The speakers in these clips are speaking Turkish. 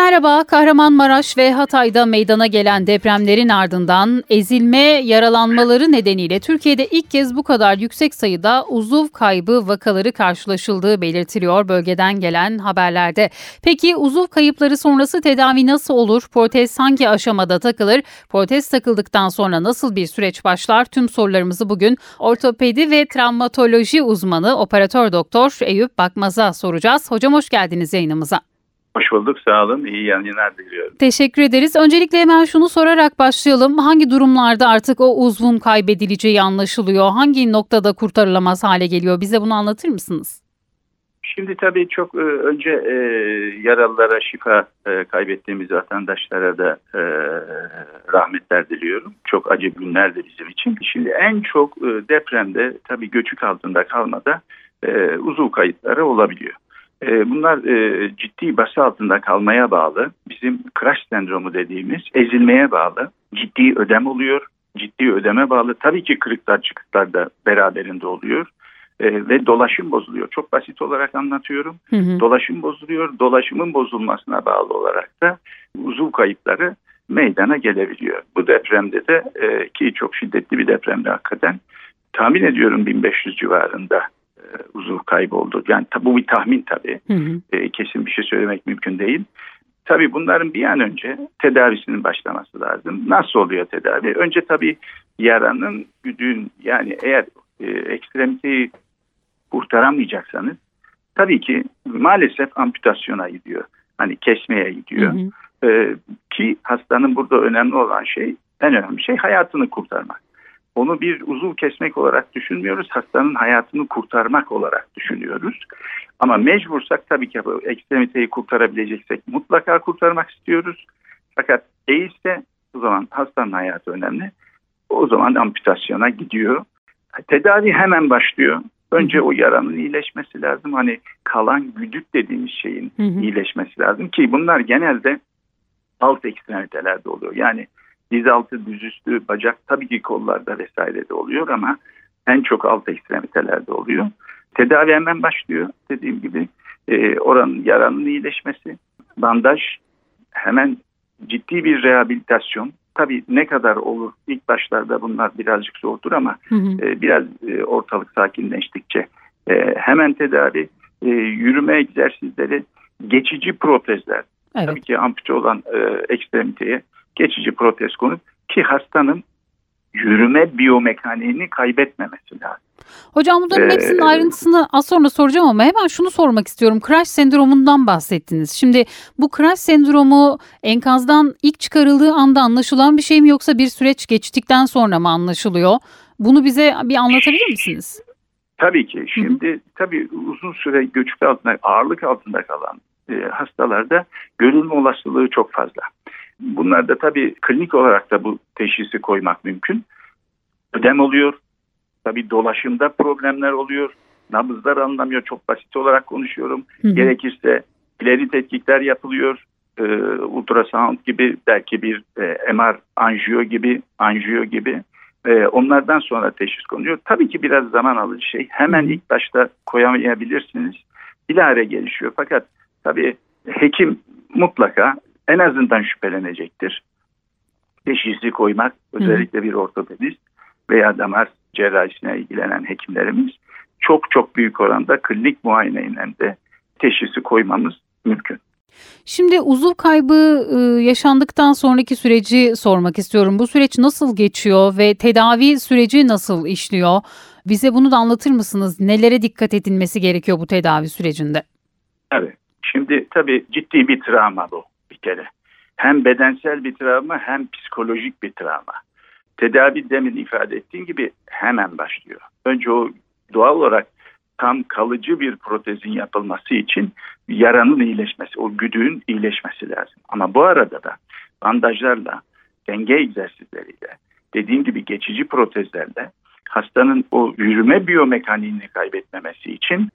Merhaba, Kahramanmaraş ve Hatay'da meydana gelen depremlerin ardından ezilme, yaralanmaları nedeniyle Türkiye'de ilk kez bu kadar yüksek sayıda uzuv kaybı vakaları karşılaşıldığı belirtiliyor bölgeden gelen haberlerde. Peki uzuv kayıpları sonrası tedavi nasıl olur? Protez hangi aşamada takılır? Protez takıldıktan sonra nasıl bir süreç başlar? Tüm sorularımızı bugün ortopedi ve travmatoloji uzmanı operatör doktor Eyüp Bakmaz'a soracağız. Hocam hoş geldiniz yayınımıza. Hoş bulduk sağ olun. İyi yayınlar diliyorum. Teşekkür ederiz. Öncelikle hemen şunu sorarak başlayalım. Hangi durumlarda artık o uzvun kaybedileceği anlaşılıyor? Hangi noktada kurtarılamaz hale geliyor? Bize bunu anlatır mısınız? Şimdi tabii çok e, önce e, yaralılara şifa e, kaybettiğimiz vatandaşlara da e, rahmetler diliyorum. Çok acı günlerdi bizim için. Şimdi en çok e, depremde tabii göçük altında kalmada e, uzuv kayıtları olabiliyor. E, bunlar e, ciddi bası altında kalmaya bağlı, bizim crash sendromu dediğimiz ezilmeye bağlı, ciddi ödem oluyor, ciddi ödeme bağlı. Tabii ki kırıklar çıkıklar da beraberinde oluyor e, ve dolaşım bozuluyor. Çok basit olarak anlatıyorum. Hı hı. Dolaşım bozuluyor, dolaşımın bozulmasına bağlı olarak da uzuv kayıpları meydana gelebiliyor. Bu depremde de ki çok şiddetli bir depremde hakikaten tahmin ediyorum 1500 civarında e, uzuv kayboldu. Yani bu bir tahmin tabii. Hı hı. E, kesin bir şey söylemek mümkün değil. Tabii bunların bir an önce tedavisinin başlaması lazım. Nasıl oluyor tedavi? Önce tabii yaranın, güdüğün yani eğer e, ekstremiteyi kurtaramayacaksanız tabii ki maalesef amputasyona gidiyor. Hani kesmeye gidiyor. Hı hı. E, ki hastanın burada önemli olan şey, en önemli şey hayatını kurtarmak onu bir uzuv kesmek olarak düşünmüyoruz. Hastanın hayatını kurtarmak olarak düşünüyoruz. Ama mecbursak tabii ki ekstremiteyi kurtarabileceksek mutlaka kurtarmak istiyoruz. Fakat değilse o zaman hastanın hayatı önemli. O zaman amputasyona gidiyor. Tedavi hemen başlıyor. Önce o yaranın iyileşmesi lazım. Hani kalan güdük dediğimiz şeyin hı hı. iyileşmesi lazım ki bunlar genelde alt ekstremitelerde oluyor. Yani diz altı, düzüstü, bacak tabii ki kollarda vesairede oluyor ama en çok alt ekstremitelerde oluyor. Tedavi hemen başlıyor dediğim gibi. E, oranın yaranın iyileşmesi, bandaj, hemen ciddi bir rehabilitasyon. Tabii ne kadar olur ilk başlarda bunlar birazcık zordur ama hı hı. E, biraz e, ortalık sakinleştikçe e, hemen tedavi, e, yürüme egzersizleri, geçici protezler. Evet. Tabii ki ampute olan e, ekstremiteye geçici protez konup ki hastanın yürüme biyomekaniğini kaybetmemesi lazım. Hocam bunların ee, hepsinin ayrıntısını az sonra soracağım ama hemen şunu sormak istiyorum. Crash sendromundan bahsettiniz. Şimdi bu crash sendromu enkazdan ilk çıkarıldığı anda anlaşılan bir şey mi yoksa bir süreç geçtikten sonra mı anlaşılıyor? Bunu bize bir anlatabilir misiniz? Tabii ki. Şimdi Hı-hı. tabii uzun süre göçük altında, ağırlık altında kalan e, hastalarda görülme olasılığı çok fazla. Bunlarda tabii klinik olarak da bu teşhisi koymak mümkün. Ödem oluyor. Tabii dolaşımda problemler oluyor. Nabızlar anlamıyor. Çok basit olarak konuşuyorum. Hı hı. Gerekirse ileri tetkikler yapılıyor. Ee, ultrasound gibi belki bir e, MR anjiyo gibi anjiyo gibi e, onlardan sonra teşhis konuyor. Tabii ki biraz zaman alıcı şey. Hemen ilk başta koyamayabilirsiniz. Bilahare gelişiyor. Fakat tabii hekim mutlaka en azından şüphelenecektir. Teşhisi koymak özellikle bir ortopedist veya damar cerrahisine ilgilenen hekimlerimiz çok çok büyük oranda klinik muayeneyle de teşhisi koymamız mümkün. Şimdi uzuv kaybı ıı, yaşandıktan sonraki süreci sormak istiyorum. Bu süreç nasıl geçiyor ve tedavi süreci nasıl işliyor? Bize bunu da anlatır mısınız? Nelere dikkat edilmesi gerekiyor bu tedavi sürecinde? Evet. Şimdi tabii ciddi bir travma bu kere. Hem bedensel bir travma hem psikolojik bir travma. Tedavi demin ifade ettiğim gibi hemen başlıyor. Önce o doğal olarak tam kalıcı bir protezin yapılması için yaranın iyileşmesi, o güdüğün iyileşmesi lazım. Ama bu arada da bandajlarla, denge egzersizleriyle, dediğim gibi geçici protezlerle hastanın o yürüme biyomekaniğini kaybetmemesi için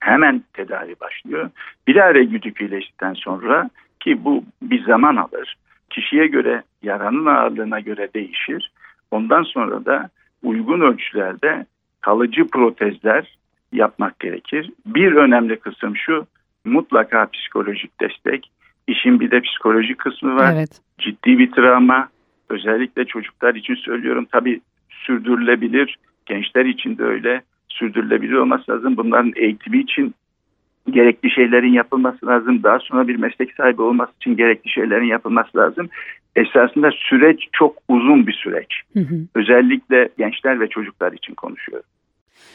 hemen tedavi başlıyor. Bilare güdük iyileştikten sonra ki bu bir zaman alır. Kişiye göre yaranın ağırlığına göre değişir. Ondan sonra da uygun ölçülerde kalıcı protezler yapmak gerekir. Bir önemli kısım şu mutlaka psikolojik destek. İşin bir de psikolojik kısmı var. Evet. Ciddi bir travma. Özellikle çocuklar için söylüyorum. Tabii sürdürülebilir. Gençler için de öyle. Sürdürülebilir olması lazım. Bunların eğitimi için gerekli şeylerin yapılması lazım. Daha sonra bir meslek sahibi olması için gerekli şeylerin yapılması lazım. Esasında süreç çok uzun bir süreç. Hı hı. Özellikle gençler ve çocuklar için konuşuyorum.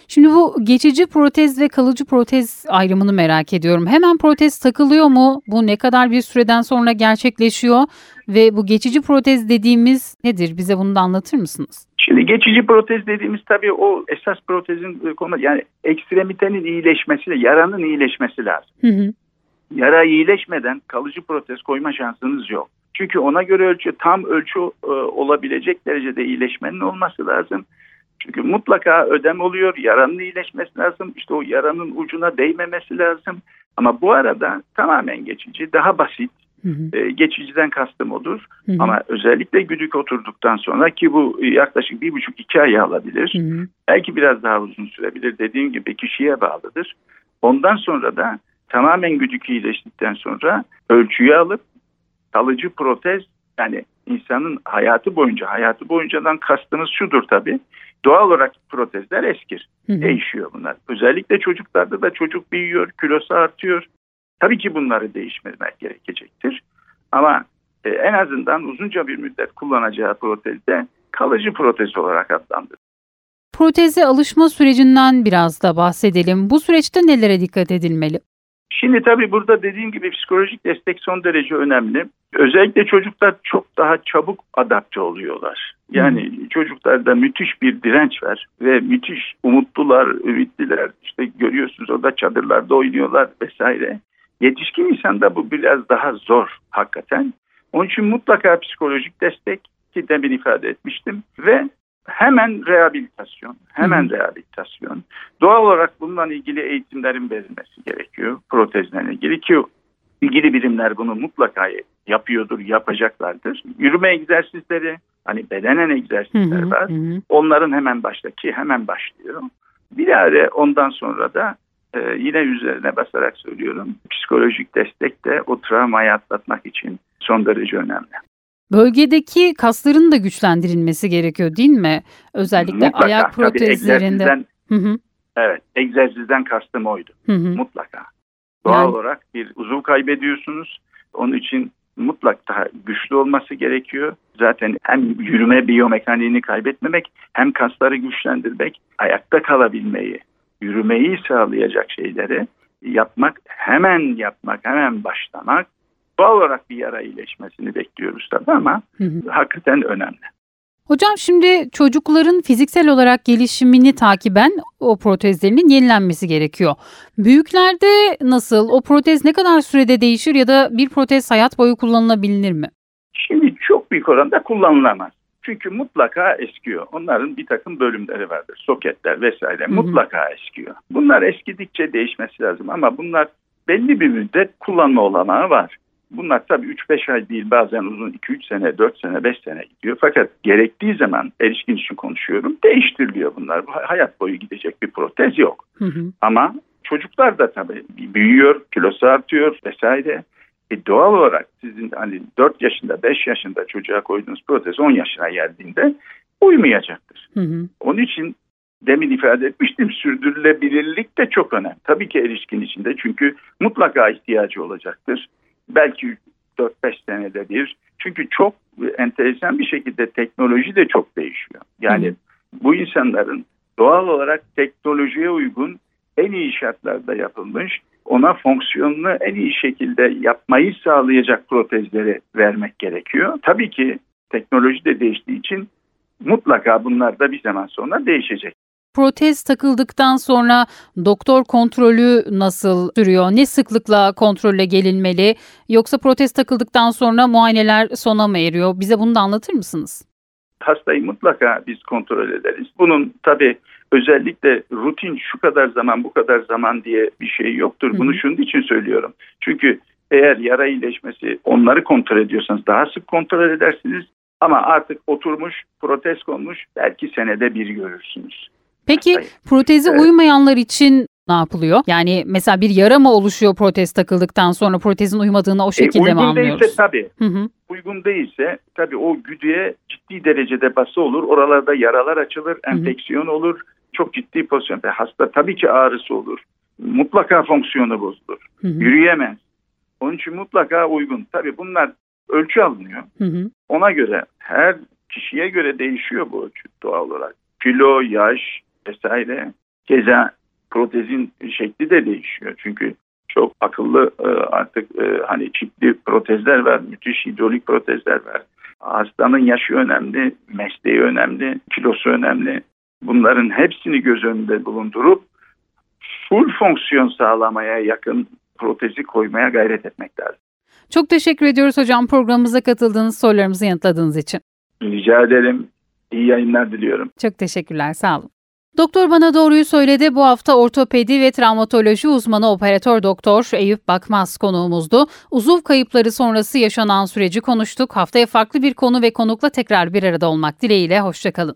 Şimdi bu geçici protez ve kalıcı protez ayrımını merak ediyorum. Hemen protez takılıyor mu? Bu ne kadar bir süreden sonra gerçekleşiyor? Ve bu geçici protez dediğimiz nedir? Bize bunu da anlatır mısınız? Şimdi geçici protez dediğimiz tabii o esas protezin konu yani ekstremitenin iyileşmesi, yaranın iyileşmesi lazım. Hı hı. Yara iyileşmeden kalıcı protez koyma şansınız yok. Çünkü ona göre ölçü tam ölçü e, olabilecek derecede iyileşmenin olması lazım. Çünkü mutlaka ödem oluyor, yaranın iyileşmesi lazım. İşte o yaranın ucuna değmemesi lazım. Ama bu arada tamamen geçici, daha basit, Hı hı. e, geçiciden kastım odur. Hı hı. Ama özellikle güdük oturduktan sonra ki bu yaklaşık bir buçuk iki ay alabilir. Hı hı. Belki biraz daha uzun sürebilir. Dediğim gibi kişiye bağlıdır. Ondan sonra da tamamen güdük iyileştikten sonra ölçüyü alıp kalıcı protez yani insanın hayatı boyunca hayatı boyuncadan kastımız şudur tabii. Doğal olarak protezler eskir. Hı hı. Değişiyor bunlar. Özellikle çocuklarda da çocuk büyüyor, kilosu artıyor. Tabii ki bunları değiştirmek gerekecektir. Ama e, en azından uzunca bir müddet kullanacağı protezde kalıcı protez olarak adlandırılır. Proteze alışma sürecinden biraz da bahsedelim. Bu süreçte nelere dikkat edilmeli? Şimdi tabii burada dediğim gibi psikolojik destek son derece önemli. Özellikle çocuklar çok daha çabuk adapte oluyorlar. Yani çocuklarda müthiş bir direnç var ve müthiş umutlular, ümitliler. İşte görüyorsunuz orada çadırlarda oynuyorlar vesaire. Yetişkin insanda bu biraz daha zor hakikaten. Onun için mutlaka psikolojik destek ki demin ifade etmiştim ve hemen rehabilitasyon, hemen rehabilitasyon. Doğal olarak bununla ilgili eğitimlerin verilmesi gerekiyor. Protezle ilgili ki ilgili birimler bunu mutlaka yapıyordur, yapacaklardır. Yürüme egzersizleri, hani bedenen egzersizler hı, var. hı. Onların hemen baştaki hemen başlıyor. Bir de ondan sonra da e, yine üzerine basarak söylüyorum. Psikolojik destek de o travmayı atlatmak için son derece önemli. Bölgedeki kasların da güçlendirilmesi gerekiyor değil mi? Özellikle Mutlaka, ayak protezlerinde. hı, evet, egzersizden kastım oydu. hı hı. Mutlaka. Doğal Yani- olarak bir uzuv kaybediyorsunuz. Onun için mutlak daha güçlü olması gerekiyor. Zaten hem yürüme biyomekaniğini kaybetmemek hem kasları güçlendirmek, ayakta kalabilmeyi, yürümeyi sağlayacak şeyleri yapmak, hemen yapmak, hemen başlamak. Doğal olarak bir yara iyileşmesini bekliyoruz tabii ama Hı hı. hakikaten önemli. Hocam şimdi çocukların fiziksel olarak gelişimini takiben o protezlerinin yenilenmesi gerekiyor. Büyüklerde nasıl? O protez ne kadar sürede değişir ya da bir protez hayat boyu kullanılabilir mi? Şimdi çok büyük oranda kullanılamaz. Çünkü mutlaka eskiyor. Onların bir takım bölümleri vardır. Soketler vesaire hı. mutlaka eskiyor. Bunlar eskidikçe değişmesi lazım ama bunlar belli bir müddet kullanma olanağı var. Bunlar tabii 3-5 ay değil bazen uzun 2-3 sene, 4 sene, 5 sene gidiyor. Fakat gerektiği zaman erişkin için konuşuyorum değiştiriliyor bunlar. Bu hayat boyu gidecek bir protez yok. Hı hı. Ama çocuklar da tabii büyüyor, kilosu artıyor vesaire. E doğal olarak sizin hani 4 yaşında, 5 yaşında çocuğa koyduğunuz protez 10 yaşına geldiğinde uymayacaktır. Hı hı. Onun için demin ifade etmiştim sürdürülebilirlik de çok önemli. Tabii ki erişkin içinde çünkü mutlaka ihtiyacı olacaktır. Belki 4-5 senede bir. Çünkü çok enteresan bir şekilde teknoloji de çok değişiyor. Yani Hı. bu insanların doğal olarak teknolojiye uygun en iyi şartlarda yapılmış ona fonksiyonunu en iyi şekilde yapmayı sağlayacak protezleri vermek gerekiyor. Tabii ki teknoloji de değiştiği için mutlaka bunlar da bir zaman sonra değişecek. Protez takıldıktan sonra doktor kontrolü nasıl sürüyor? Ne sıklıkla kontrolle gelinmeli? Yoksa protez takıldıktan sonra muayeneler sona mı eriyor? Bize bunu da anlatır mısınız? Hastayı mutlaka biz kontrol ederiz. Bunun tabii özellikle rutin şu kadar zaman bu kadar zaman diye bir şey yoktur. Hı hı. Bunu şunun için söylüyorum. Çünkü eğer yara iyileşmesi onları kontrol ediyorsanız daha sık kontrol edersiniz. Ama artık oturmuş, protez konmuş belki senede bir görürsünüz. Peki hastayı. protezi Evet. uymayanlar için ne yapılıyor? Yani mesela bir yara mı oluşuyor protez takıldıktan sonra protezin uymadığını o E, şekilde mi uygun değilse anlıyoruz? tabii. Hı hı. Uygun değilse tabii o güdüye ciddi derecede bası olur. Oralarda yaralar açılır, enfeksiyon olur. Çok ciddi pozisyon. Hasta tabii ki ağrısı olur. Mutlaka fonksiyonu bozulur. Hı hı. Yürüyemez. Onun için mutlaka uygun. Tabii bunlar ölçü alınıyor. Hı hı. Ona göre her kişiye göre değişiyor bu ölçü doğal olarak. Kilo, yaş vesaire. Keza protezin şekli de değişiyor. Çünkü çok akıllı e, artık e, hani çipli protezler var, müthiş hidrolik protezler var. Hastanın yaşı önemli, mesleği önemli, kilosu önemli. Bunların hepsini göz önünde bulundurup full fonksiyon sağlamaya yakın protezi koymaya gayret etmek lazım. Çok teşekkür ediyoruz hocam programımıza katıldığınız sorularımızı yanıtladığınız için. Rica ederim. İyi yayınlar diliyorum. Çok teşekkürler sağ olun. Doktor bana doğruyu söyledi. Bu hafta ortopedi ve travmatoloji uzmanı operatör doktor Eyüp Bakmaz konuğumuzdu. Uzuv kayıpları sonrası yaşanan süreci konuştuk. Haftaya farklı bir konu ve konukla tekrar bir arada olmak dileğiyle. Hoşçakalın.